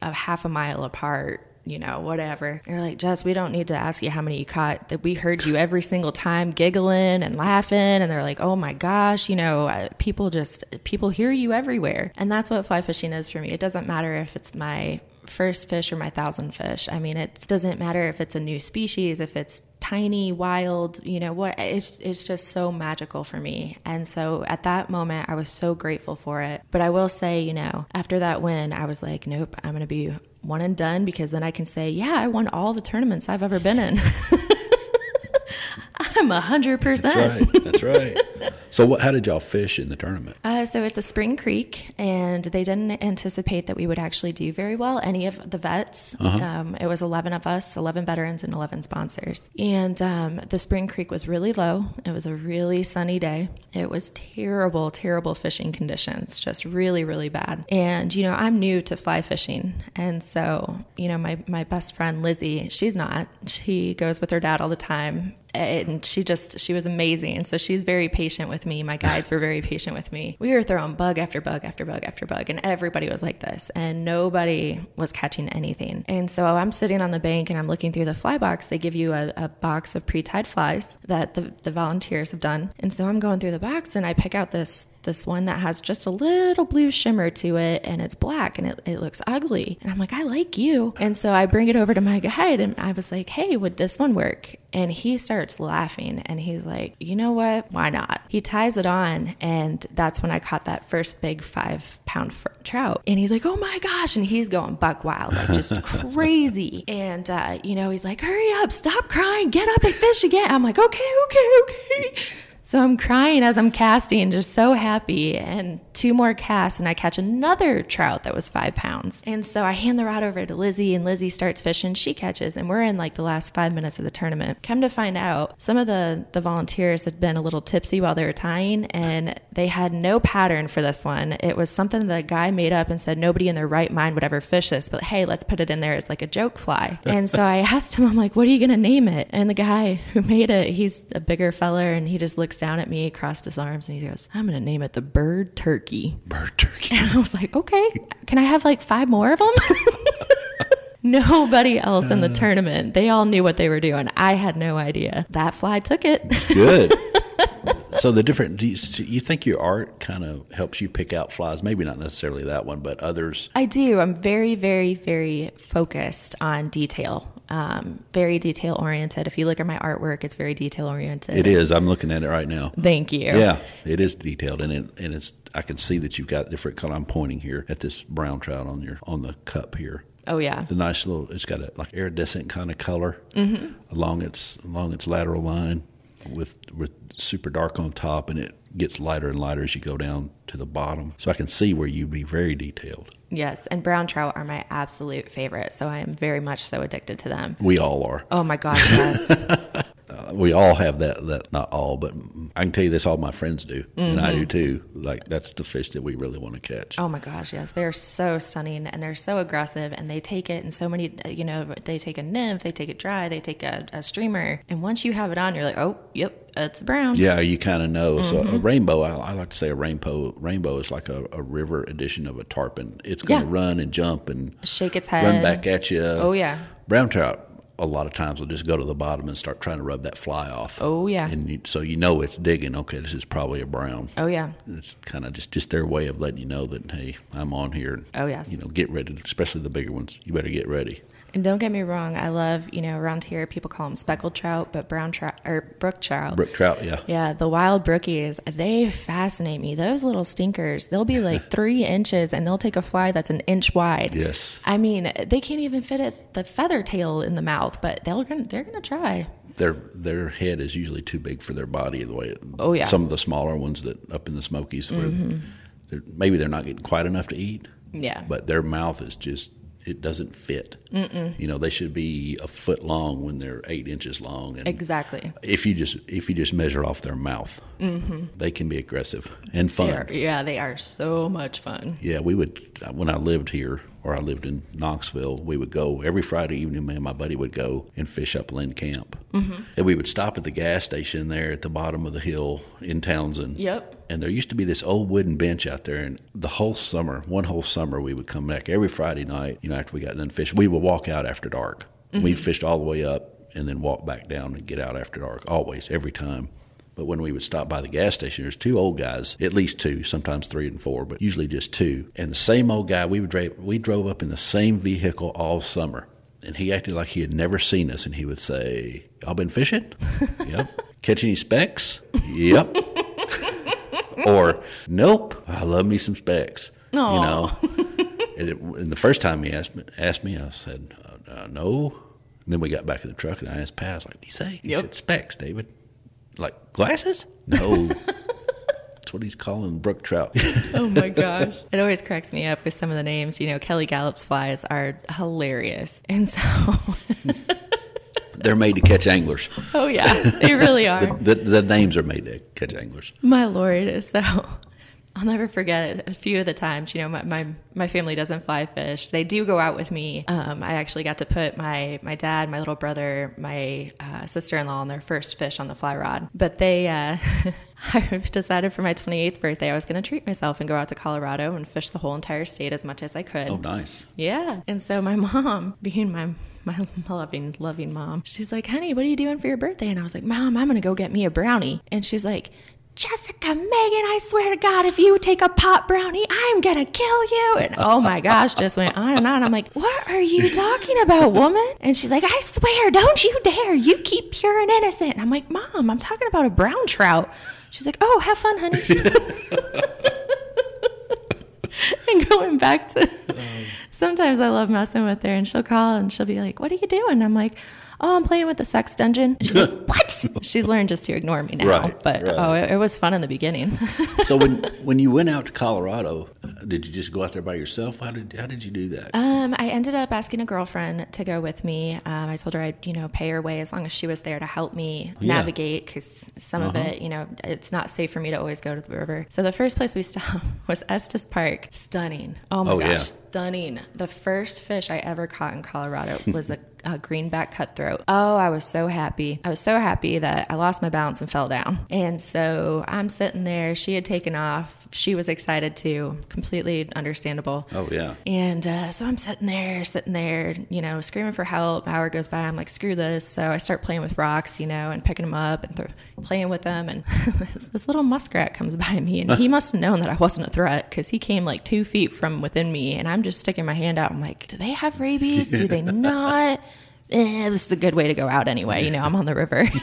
a half a mile apart. You know, whatever. They're like, Jess, we don't need to ask you how many you caught. That we heard you every single time giggling and laughing. And they're like, oh my gosh, you know, people just, people hear you everywhere. And that's what fly fishing is for me. It doesn't matter if it's my first fish or my thousand fish. I mean, it doesn't matter if it's a new species, if it's tiny, wild, you know what? It's it's just so magical for me. And so at that moment, I was so grateful for it. But I will say, you know, after that win, I was like, nope, I'm gonna be one and done because then I can say, yeah, I won all the tournaments I've ever been in. I'm a hundred percent. That's right. That's right. So, what? How did y'all fish in the tournament? Uh, so it's a spring creek, and they didn't anticipate that we would actually do very well. Any of the vets, um, it was 11 of us, 11 veterans, and 11 sponsors. And um, the spring creek was really low. It was a really sunny day. It was terrible, terrible fishing conditions, just really, really bad. And you know, I'm new to fly fishing, and so you know, my my best friend Lizzie, she's not. She goes with her dad all the time and she just she was amazing. So she's very patient with me. My guides were very patient with me. We were throwing bug after bug after bug after bug and everybody was like this and nobody was catching anything. And so i'm sitting on the bank and i'm looking through the fly box. They give you a, a box of pre-tied flies that the, the volunteers have done. And so i'm going through the box and i pick out this this one that has just a little blue shimmer to it and it's black and it, it looks ugly. And I'm like, I like you. And so I bring it over to my guide and I was like, hey, would this one work? And he starts laughing and he's like, you know what? Why not? He ties it on and that's when I caught that first big five pound fr- trout. And he's like, oh my gosh. And he's going buck wild, like just crazy. And, uh, you know, he's like, hurry up, stop crying, get up and fish again. I'm like, okay, okay, okay. So I'm crying as I'm casting, just so happy. And two more casts, and I catch another trout that was five pounds. And so I hand the rod over to Lizzie, and Lizzie starts fishing. She catches, and we're in like the last five minutes of the tournament. Come to find out, some of the, the volunteers had been a little tipsy while they were tying, and they had no pattern for this one. It was something that a guy made up and said nobody in their right mind would ever fish this, but hey, let's put it in there as like a joke fly. And so I asked him, I'm like, what are you going to name it? And the guy who made it, he's a bigger feller, and he just looks down at me, crossed his arms, and he goes, I'm going to name it the bird turkey. Bird turkey. And I was like, okay, can I have like five more of them? Nobody else in the uh. tournament, they all knew what they were doing. I had no idea. That fly took it. Good. so the different. Do you, you think your art kind of helps you pick out flies? Maybe not necessarily that one, but others. I do. I'm very, very, very focused on detail. Um, very detail oriented. If you look at my artwork, it's very detail oriented. It is. I'm looking at it right now. Thank you. Yeah, it is detailed, and it and it's. I can see that you've got different color. I'm pointing here at this brown trout on your on the cup here. Oh yeah. The nice little. It's got a like iridescent kind of color Mm-hmm. along its along its lateral line, with with super dark on top, and it gets lighter and lighter as you go down to the bottom. So I can see where you'd be very detailed. Yes, and brown trout are my absolute favorite. So I am very much so addicted to them. We all are. Oh my gosh, yes. Uh, we all have that. That not all, but I can tell you this: all my friends do, and I Mm-hmm. do too. Like that's the fish that we really want to catch. Oh my gosh, yes. They're so stunning and they're so aggressive and they take it in so many, you know, they take a nymph, they take it dry, they take a, a streamer. And once you have it on, you're like, oh, yep, it's brown. Yeah, you kind of know. So Mm-hmm. a rainbow, I, I like to say a rainbow. Rainbow is like a, a river edition of a tarpon. It's going to Yeah. run and jump and Shake its head. run back at you. Oh, yeah. Brown trout a lot of times will just go to the bottom and start trying to rub that fly off. Oh, yeah. And you, so you know it's digging. Okay, this is probably a brown. Oh, yeah. It's kind of just just their way of letting you know that hey, I'm on here. Oh, yes. You know, get ready. Especially the bigger ones. You better get ready. And don't get me wrong, I love, you know, around here people call them speckled trout, but brown trout or brook trout. Brook trout, yeah. Yeah, the wild brookies, they fascinate me. Those little stinkers, they'll be like three inches and they'll take a fly that's an inch wide. Yes. I mean, they can't even fit it the feather tail in the mouth, but they're gonna they're gonna try. their their head is usually too big for their body. The way it, Oh, yeah. Mm-hmm. some of the smaller ones that up in the Smokies, where they're, maybe they're not getting quite enough to eat. Yeah. but their mouth is just it doesn't fit. Mm-mm. You know, they should be a foot long when they're eight inches long. And Exactly. if you just if you just measure off their mouth, mm-hmm. they can be aggressive and fun. They are, yeah, they are so much fun. Yeah, we would when I lived here or I lived in Knoxville. We would go every Friday evening. Me and my buddy would go and fish up Lynn Camp, mm-hmm. and we would stop at the gas station there at the bottom of the hill in Townsend. Yep. And there used to be this old wooden bench out there, and the whole summer, one whole summer, we would come back every Friday night. You know, after we got done fishing, we would walk out after dark. We'd fished all the way up and then walk back down and get out after dark. Always, every time. But when we would stop by the gas station, there's two old guys, at least two, sometimes three and four, but usually just two. And the same old guy, we would drive, we drove up in the same vehicle all summer. And he acted like he had never seen us, and he would say, "Y'all been fishing? yep. Catch any specks? Yep. or nope. I love me some specks. No. You know. and, it, and the first time he asked me, asked me, I said, uh, uh, no. And then we got back in the truck, and I asked Pat, I was like, "Did he say?" He Yep. said, "Specks, David." Like glasses? No. That's what he's calling brook trout. Oh my gosh. it always cracks me up with some of the names. You know, Kelly Galloup's flies are hilarious. And so, They're made to catch anglers. oh yeah, they really are. The, the names are made to catch anglers. My lord. It is so I'll never forget a few of the times, you know, my, my, my family doesn't fly fish. They do go out with me. Um, I actually got to put my, my dad, my little brother, my uh, sister-in-law on their first fish on the fly rod. But they, uh, I decided for my 28th birthday, I was going to treat myself and go out to Colorado and fish the whole entire state as much as I could. Oh, nice. Yeah. And so my mom, being my my loving, loving mom, she's like, honey, what are you doing for your birthday? And I was like, Mom, I'm gonna go get me a brownie. And she's like, Jessica, Megan, I swear to God, if you take a pot brownie, I'm gonna kill you. And oh my gosh, just went on and on. I'm like, What are you talking about, woman? And she's like, I swear, don't you dare. You keep pure and innocent. And I'm like, Mom, I'm talking about a brown trout. She's like, Oh, have fun, honey. and going back to um. sometimes I love messing with her and she'll call and she'll be like, What are you doing? I'm like, Oh, I'm playing with the sex dungeon. And she's like, What? She's learned just to ignore me now. Right, but right. oh, it, it was fun in the beginning. So when when you went out to Colorado, uh, did you just go out there by yourself? How did how did you do that? Um, I ended up asking a girlfriend to go with me. Um, I told her I'd, you know, pay her way as long as she was there to help me Yeah. navigate because some of Uh-huh. it, you know, it's not safe for me to always go to the river. So the first place we stopped was Estes Park. Stunning. Oh my Oh, gosh, yeah. stunning. The first fish I ever caught in Colorado was a, a greenback cutthroat. Oh, I was so happy. I was so happy that I lost my balance and fell down. And so I'm sitting there. She had taken off. She was excited too. Completely understandable. oh yeah. And uh, so I'm sitting there, sitting there, you know, screaming for help. Hour goes by. I'm like, screw this. So I start playing with rocks, you know, and picking them up and th- playing with them. And this little muskrat comes by me, and he must have known that I wasn't a threat because he came like two feet from within me, and I'm just sticking my hand out. I'm like, do they have rabies? Do they not? Eh, this is a good way to go out anyway. You know, I'm on the river.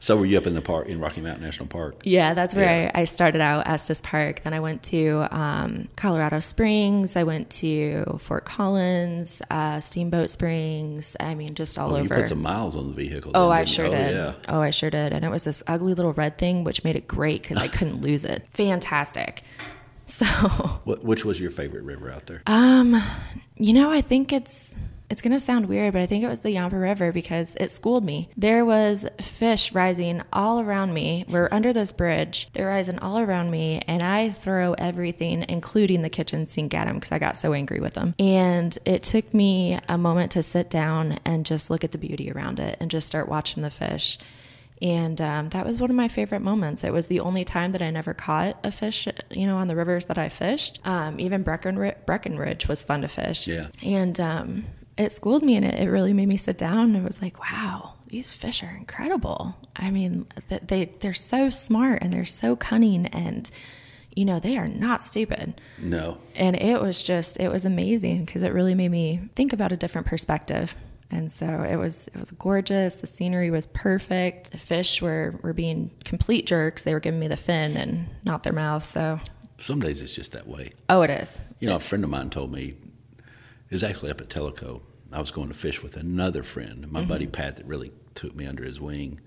So were you up in the park in Rocky Mountain National Park? Yeah, that's where Yeah. I, I started out, Estes Park. Then I went to um, Colorado Springs. I went to Fort Collins, uh, Steamboat Springs. I mean, just all Oh, you over. put some miles on the vehicle. Oh, then, I didn't you? sure oh, did. Yeah. Oh, I sure did. And it was this ugly little red thing, which made it great because I couldn't lose it. Fantastic. So, which was your favorite river out there? um, you know, I think it's It's going to sound weird, but I think it was the Yampa River because it schooled me. There was fish rising all around me. We're under this bridge. They're rising all around me, and I throw everything, including the kitchen sink, at them because I got so angry with them. And it took me a moment to sit down and just look at the beauty around it and just start watching the fish. And um, that was one of my favorite moments. It was the only time that I never caught a fish, you know, on the rivers that I fished. Um, even Breckenridge, Breckenridge was fun to fish. Yeah. And um, it schooled me and it, it really made me sit down and it was like, wow, these fish are incredible. I mean, they, they're so smart and they're so cunning and, you know, they are not stupid. No. And it was just, it was amazing because it really made me think about a different perspective. And so it was it was gorgeous. The scenery was perfect. The fish were were being complete jerks. They were giving me the fin and not their mouth. So some days it's just that way. Oh, it is. You know, a friend of mine told me it was actually up at Tellico. I was going to fish with another friend. My mm-hmm. buddy Pat, that really took me under his wing,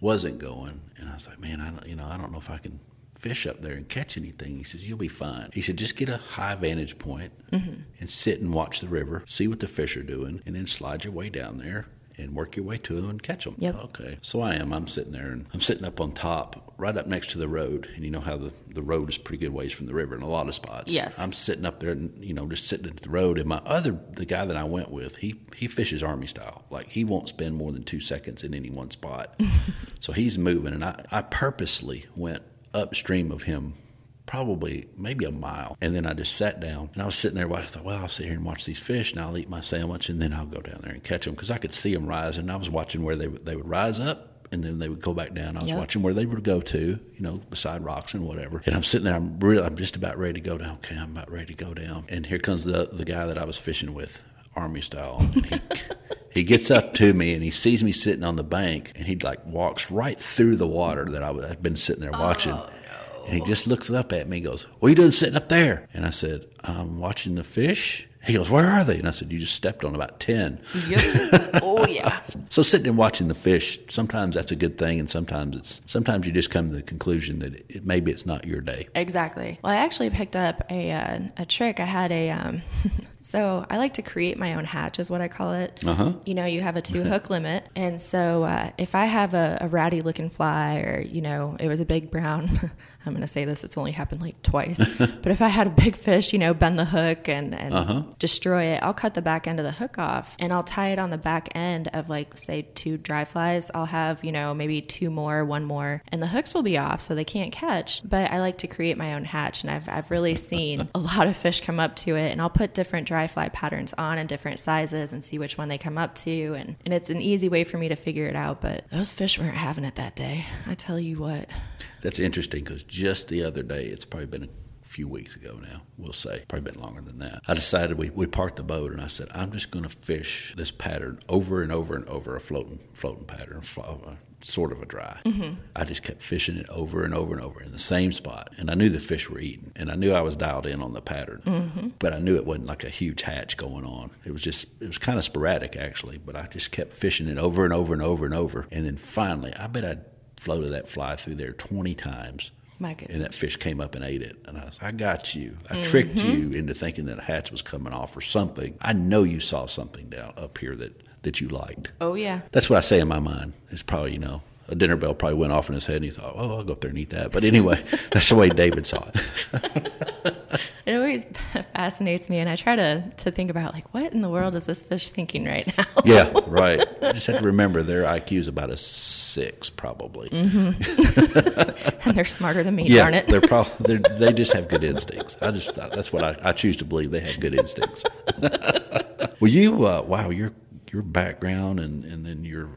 wasn't going, and I was like, man, I don't, you know, I don't know if I can fish up there and catch anything. He says, You'll be fine. He said, Just get a high vantage point mm-hmm. and sit and watch the river, see what the fish are doing, and then slide your way down there and work your way to them and catch them. Yep. Okay. So I am. I'm sitting there and I'm sitting up on top, right up next to the road. And you know how the, the road is pretty good ways from the river in a lot of spots. Yes. I'm sitting up there and, you know, just sitting at the road. And my other, the guy that I went with, he, he fishes army style. Like he won't spend more than two seconds in any one spot. so he's moving. And I, I purposely went upstream of him probably maybe a mile. And then I just sat down and I was sitting there. I thought, well, I'll sit here and watch these fish and I'll eat my sandwich and then I'll go down there and catch them because I could see them rising. And I was watching where they would, they would rise up and then they would go back down. I was yep. watching where they would go to, you know, beside rocks and whatever. And I'm sitting there. I'm really, I'm just about ready to go down. Okay, I'm about ready to go down. And here comes the the guy that I was fishing with, army style. He, he gets up to me and he sees me sitting on the bank and he like walks right through the water that I had been sitting there watching. Oh. And he just looks up at me and goes, What are you doing sitting up there? And I said, I'm watching the fish. He goes, Where are they? And I said, You just stepped on about 10. Yep. oh, yeah. so sitting and watching the fish, sometimes that's a good thing. And sometimes it's, sometimes you just come to the conclusion that it, maybe it's not your day. Exactly. Well, I actually picked up a, uh, a trick. I had a, um, So I like to create my own hatch, is what I call it. Uh-huh. You know, you have a two hook limit, and so uh, if I have a, a ratty looking fly, or you know, it was a big brown. I'm going to say this; it's only happened like twice. but if I had a big fish, you know, bend the hook and, and uh-huh. destroy it, I'll cut the back end of the hook off, and I'll tie it on the back end of like say two dry flies. I'll have you know maybe two more, one more, and the hooks will be off, so they can't catch. But I like to create my own hatch, and I've I've really seen a lot of fish come up to it, and I'll put different dry fly patterns on in different sizes and see which one they come up to. And, and it's an easy way for me to figure it out. But those fish weren't having it that day. I tell you what. That's interesting because just the other day, it's probably been a few weeks ago now, we'll say, probably been longer than that. I decided we, we parked the boat and I said, I'm just going to fish this pattern over and over and over, a floating floating pattern, sort of a dry. Mm-hmm. I just kept fishing it over and over and over in the same spot, and I knew the fish were eating, and I knew I was dialed in on the pattern, mm-hmm. but I knew it wasn't like a huge hatch going on. It was just it was kind of sporadic actually, but I just kept fishing it over and over and over and over, and then finally, I bet I'd floated that fly through there twenty times. And that fish came up and ate it. And I was, I got you. I mm-hmm. tricked you into thinking that a hatch was coming off or something. I know you saw something down up here that that you liked. Oh yeah. That's what I say in my mind. It's probably you know a dinner bell probably went off in his head and he thought, oh, I'll go up there and eat that. But anyway, that's the way David saw it. it always fascinates me. And I try to, to think about, like, what in the world is this fish thinking right now? yeah, right. You just have to remember their IQ is about a six, probably. Mm-hmm. and they're smarter than me, yeah, darn it. they're probably, they're, just have good instincts. I just, that's what I, I choose to believe. They have good instincts. well, you, uh, wow, you're your background and, and then your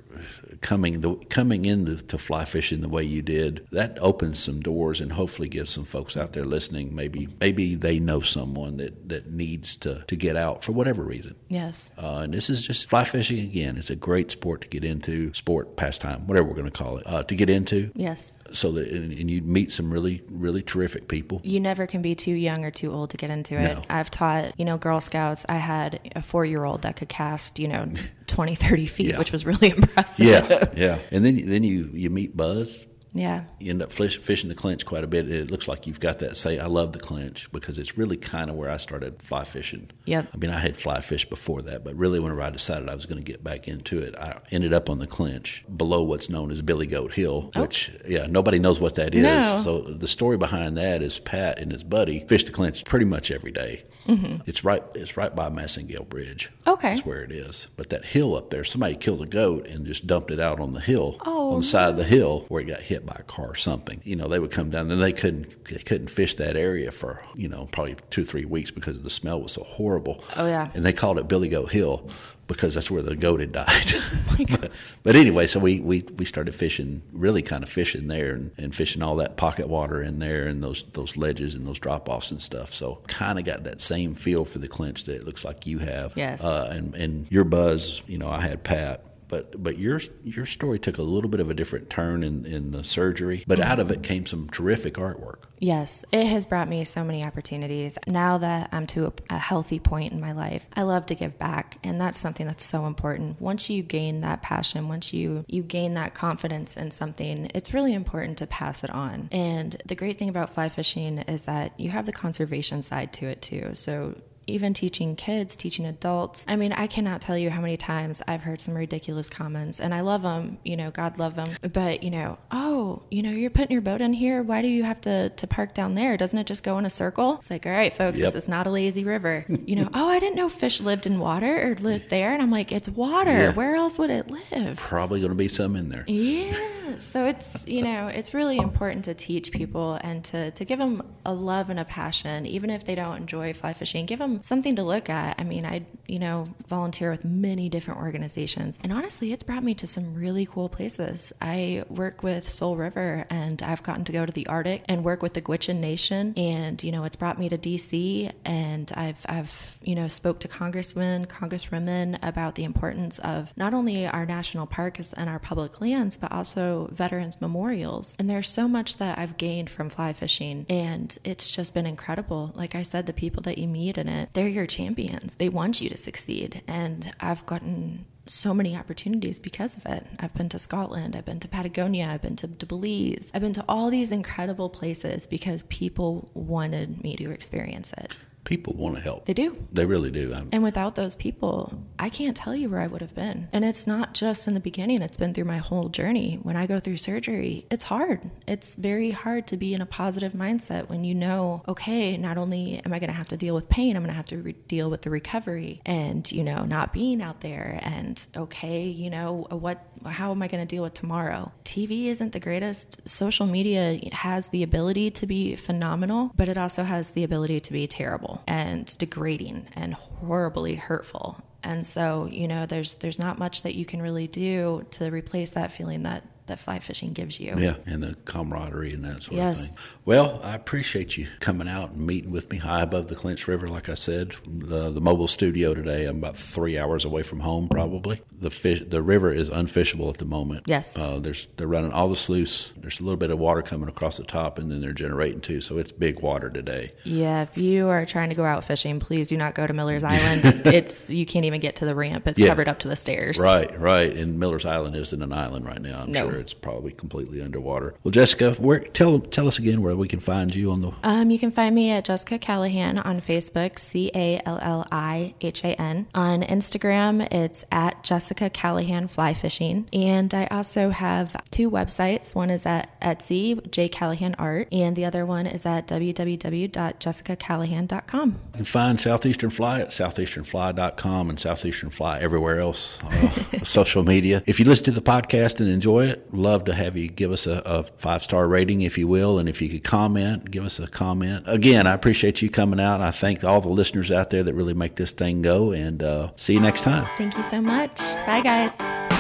coming the coming into to fly fishing the way you did that opens some doors and hopefully gives some folks out there listening maybe maybe they know someone that that needs to to get out for whatever reason. Yes. Uh, and this is just fly fishing again. It's a great sport to get into sport pastime whatever we're going to call it uh, to get into. Yes. So that and, and, you meet some really really terrific people. You never can be too young or too old to get into it. No. i've taught you know girl scouts. I had a four year old that could cast you know 20 30 feet yeah. which was really impressive yeah yeah and then then you you meet buzz Yeah. You end up fish, fishing the clinch quite a bit. It looks like you've got that. Say, I love the clinch because it's really kind of where I started fly fishing. Yep. I mean, I had fly fish before that, but really, whenever I decided I was going to get back into it, I ended up on the clinch below what's known as Billy Goat Hill, Oh. which yeah, nobody knows what that is. No. So the story behind that is Pat and his buddy fish the clinch pretty much every day. It's right. It's right by Massengill Bridge. Mm-hmm. Okay. That's where it is. But that hill up there, somebody killed a goat and just dumped it out on the hill, Oh, on the side of the hill where it got hit by a car or something. You know, they would come down and they couldn't they couldn't fish that area for you know probably two three weeks because the smell was so horrible. Oh, yeah. And they called it Billy Goat Hill because that's where the goat had died. my but, but anyway, so we, we, we started fishing, really kind of fishing there and, and fishing all that pocket water in there and those those ledges and those drop offs and stuff. So kind of got that same feel for the clinch that it looks like you have. Yes. Uh, and and your buzz, you know, I had Pat. But but your your story took a little bit of a different turn in, in the surgery, but out of it came some terrific artwork. Yes, it has brought me so many opportunities. Now that I'm to a, a healthy point in my life, I love to give back, and that's something that's so important. Once you gain that passion, once you you gain that confidence in something, it's really important to pass it on. And the great thing about fly fishing is that you have the conservation side to it too. So even teaching kids, teaching adults. I mean, I cannot tell you how many times I've heard some ridiculous comments, and I love them. You know, God love them. But you know, oh, you know, you're putting your boat in here. Why do you have to to park down there? Doesn't it just go in a circle? It's like, all right, folks, Yep. this is not a lazy river. You know, oh, I didn't know fish lived in water or lived there, and I'm like, it's water. Yeah. Where else would it live? Probably going to be some in there. Yeah. So it's, you know, it's really important to teach people and to, to give them a love and a passion, even if they don't enjoy fly fishing, give them something to look at. I mean, I, you know, volunteer with many different organizations. And honestly, it's brought me to some really cool places. I work with Soul River and I've gotten to go to the Arctic and work with the Gwich'in Nation. And, you know, it's brought me to DC and I've, I've, you know, spoke to congressmen, congresswomen about the importance of not only our national parks and our public lands, but also veterans memorials. And there's so much that I've gained from fly fishing and it's just been incredible. Like I said, the people that you meet in it, they're your champions. They want you to succeed. And I've gotten so many opportunities because of it. I've been to Scotland, I've been to Patagonia, I've been to, Belize, I've been to all these incredible places because people wanted me to experience it. People want to help. They do. They really do. I'm, And without those people, I can't tell you where I would have been. And it's not just in the beginning, it's been through my whole journey. When I go through surgery, it's hard. It's very hard to be in a positive mindset when you know, okay, not only am I going to have to deal with pain, I'm going to have to re- deal with the recovery and, you know, not being out there. And, okay, you know, uh, what, how am I going to deal with tomorrow? TV isn't the greatest. Social media has the ability to be phenomenal, but it also has the ability to be terrible and degrading and horribly hurtful. And so, you know, there's there's not much that you can really do to replace that feeling that that fly fishing gives you. Yeah, and the camaraderie and that sort Yes. of thing. Well, I appreciate you coming out and meeting with me high above the Clinch River. Like I said, the, the mobile studio today. I'm about three hours away from home, probably. The fish, the river is unfishable at the moment. Yes. uh, there's they're running all the sluice. There's a little bit of water coming across the top, and then they're generating too. So it's big water today. Yeah, if you are trying to go out fishing, please do not go to Miller's Island. it's you can't even get to the ramp. It's Yeah. covered up to the stairs. Right, right. And Miller's Island isn't an island right now. I'm No. sure it's probably completely underwater. Well, Jessica, where tell tell us again where we can find you on the Um, you can find me at Jessica Callihan on Facebook, C A L L I H A N. On Instagram, it's at Jessica Callihan Fly Fishing. And I also have two websites. One is at Etsy, J Callihan Art, and the other one is at www.jessicacallihan.com. You can find Southeastern Fly at southeasternfly.com and Southeastern Fly everywhere else, uh, social media. If you listen to the podcast and enjoy it, love to have you give us a, a five star rating, if you will. And if you could comment, give us a comment. Again, I appreciate you coming out. I thank all the listeners out there that really make this thing go. And uh, see you next time. Thank you so much. Bye, guys.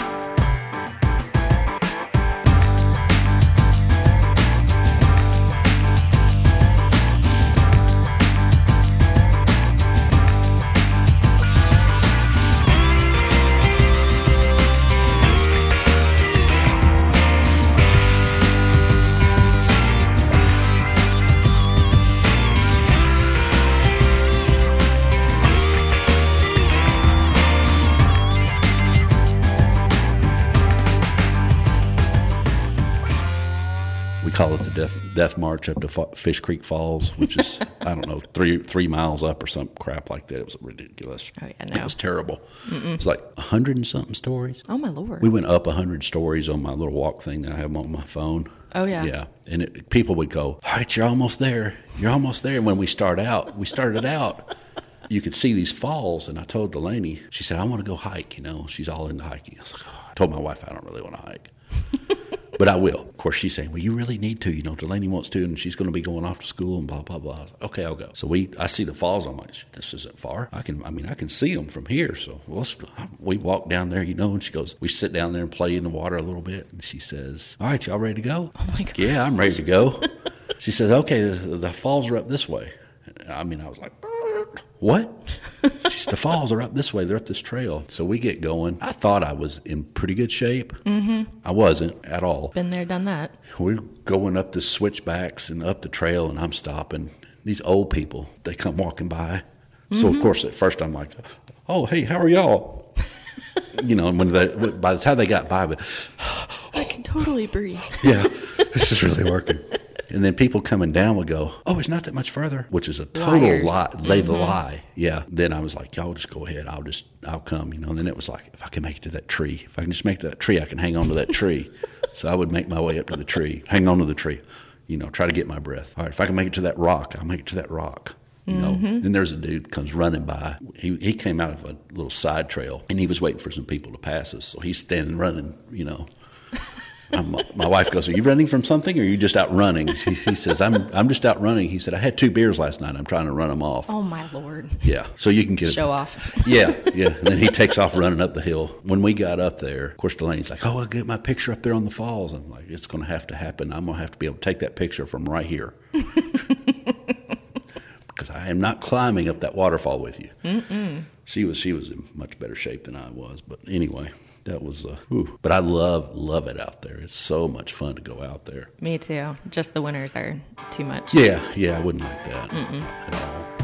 Death march up to F- Fish Creek Falls, which is I don't know three three miles up or some crap like that. It was ridiculous. Oh, yeah, It was terrible. It was like a hundred and something stories. Oh my lord. We went up a hundred stories on my little walk thing that I have on my phone. Oh, yeah. yeah. And it, people would go, "All right, you're almost there. You're almost there." And when we start out, we started out. You could see these falls, and I told Delaney. She said, "I want to go hike." You know, she's all into hiking. I was like, oh. I told my wife, "I don't really want to hike." But I will. Of course, she's saying, "Well, you really need to." You know, Delaney wants to, and she's going to be going off to school and blah blah blah. Like, okay, I'll go. So we, I see the falls. I'm like, this isn't far. I can, I mean, I can see them from here. So let's, we walk down there, you know. And she goes, we sit down there and play in the water a little bit. And she says, "All right, y'all ready to go?" Oh my God. Yeah, I'm ready to go. she says, "Okay, the, the falls are up this way." I mean, I was like, what? The falls are up this way. They're up this trail. So we get going. I thought I was in pretty good shape. Mm-hmm. I wasn't at all. Been there, done that. We're going up the switchbacks and up the trail, and I'm stopping. These old people, they come walking by. So, of course, at first I'm like, oh, hey, how are y'all? you know, and when they, by the time they got by, but I can totally breathe. yeah, this is really working. And then people coming down would go, "Oh, it's not that much further," which is a total Liars. lie. Lay the mm-hmm. lie. Yeah. Then I was like, "Y'all just go ahead. I'll just, I'll come." You know. And then it was like, if I can make it to that tree, if I can just make it to that tree, I can hang on to that tree. so I would make my way up to the tree, hang on to the tree. You know, try to get my breath. All right, if I can make it to that rock, I'll make it to that rock. You know, mm-hmm. then there's a dude that comes running by. He he came out of a little side trail, and he was waiting for some people to pass us. So he's standing running. You know, I'm, my wife goes, "Are you running from something, or are you just out running?" He, he says, "I'm I'm just out running." He said, "I had two beers last night. I'm trying to run them off." Oh my lord. Yeah, so you can get it. Show off. Yeah, yeah. And then he takes off running up the hill. When we got up there, of course, Delaney's like, "Oh, I'll get my picture up there on the falls." I'm like, "It's going to have to happen. I'm going to have to be able to take that picture from right here." Because I am not climbing up that waterfall with you. Mm-mm. She was she was in much better shape than I was, but anyway, that was. Uh, whew. But I love love it out there. It's so much fun to go out there. Me too. Just the winters are too much. Yeah, yeah, I wouldn't like that at all.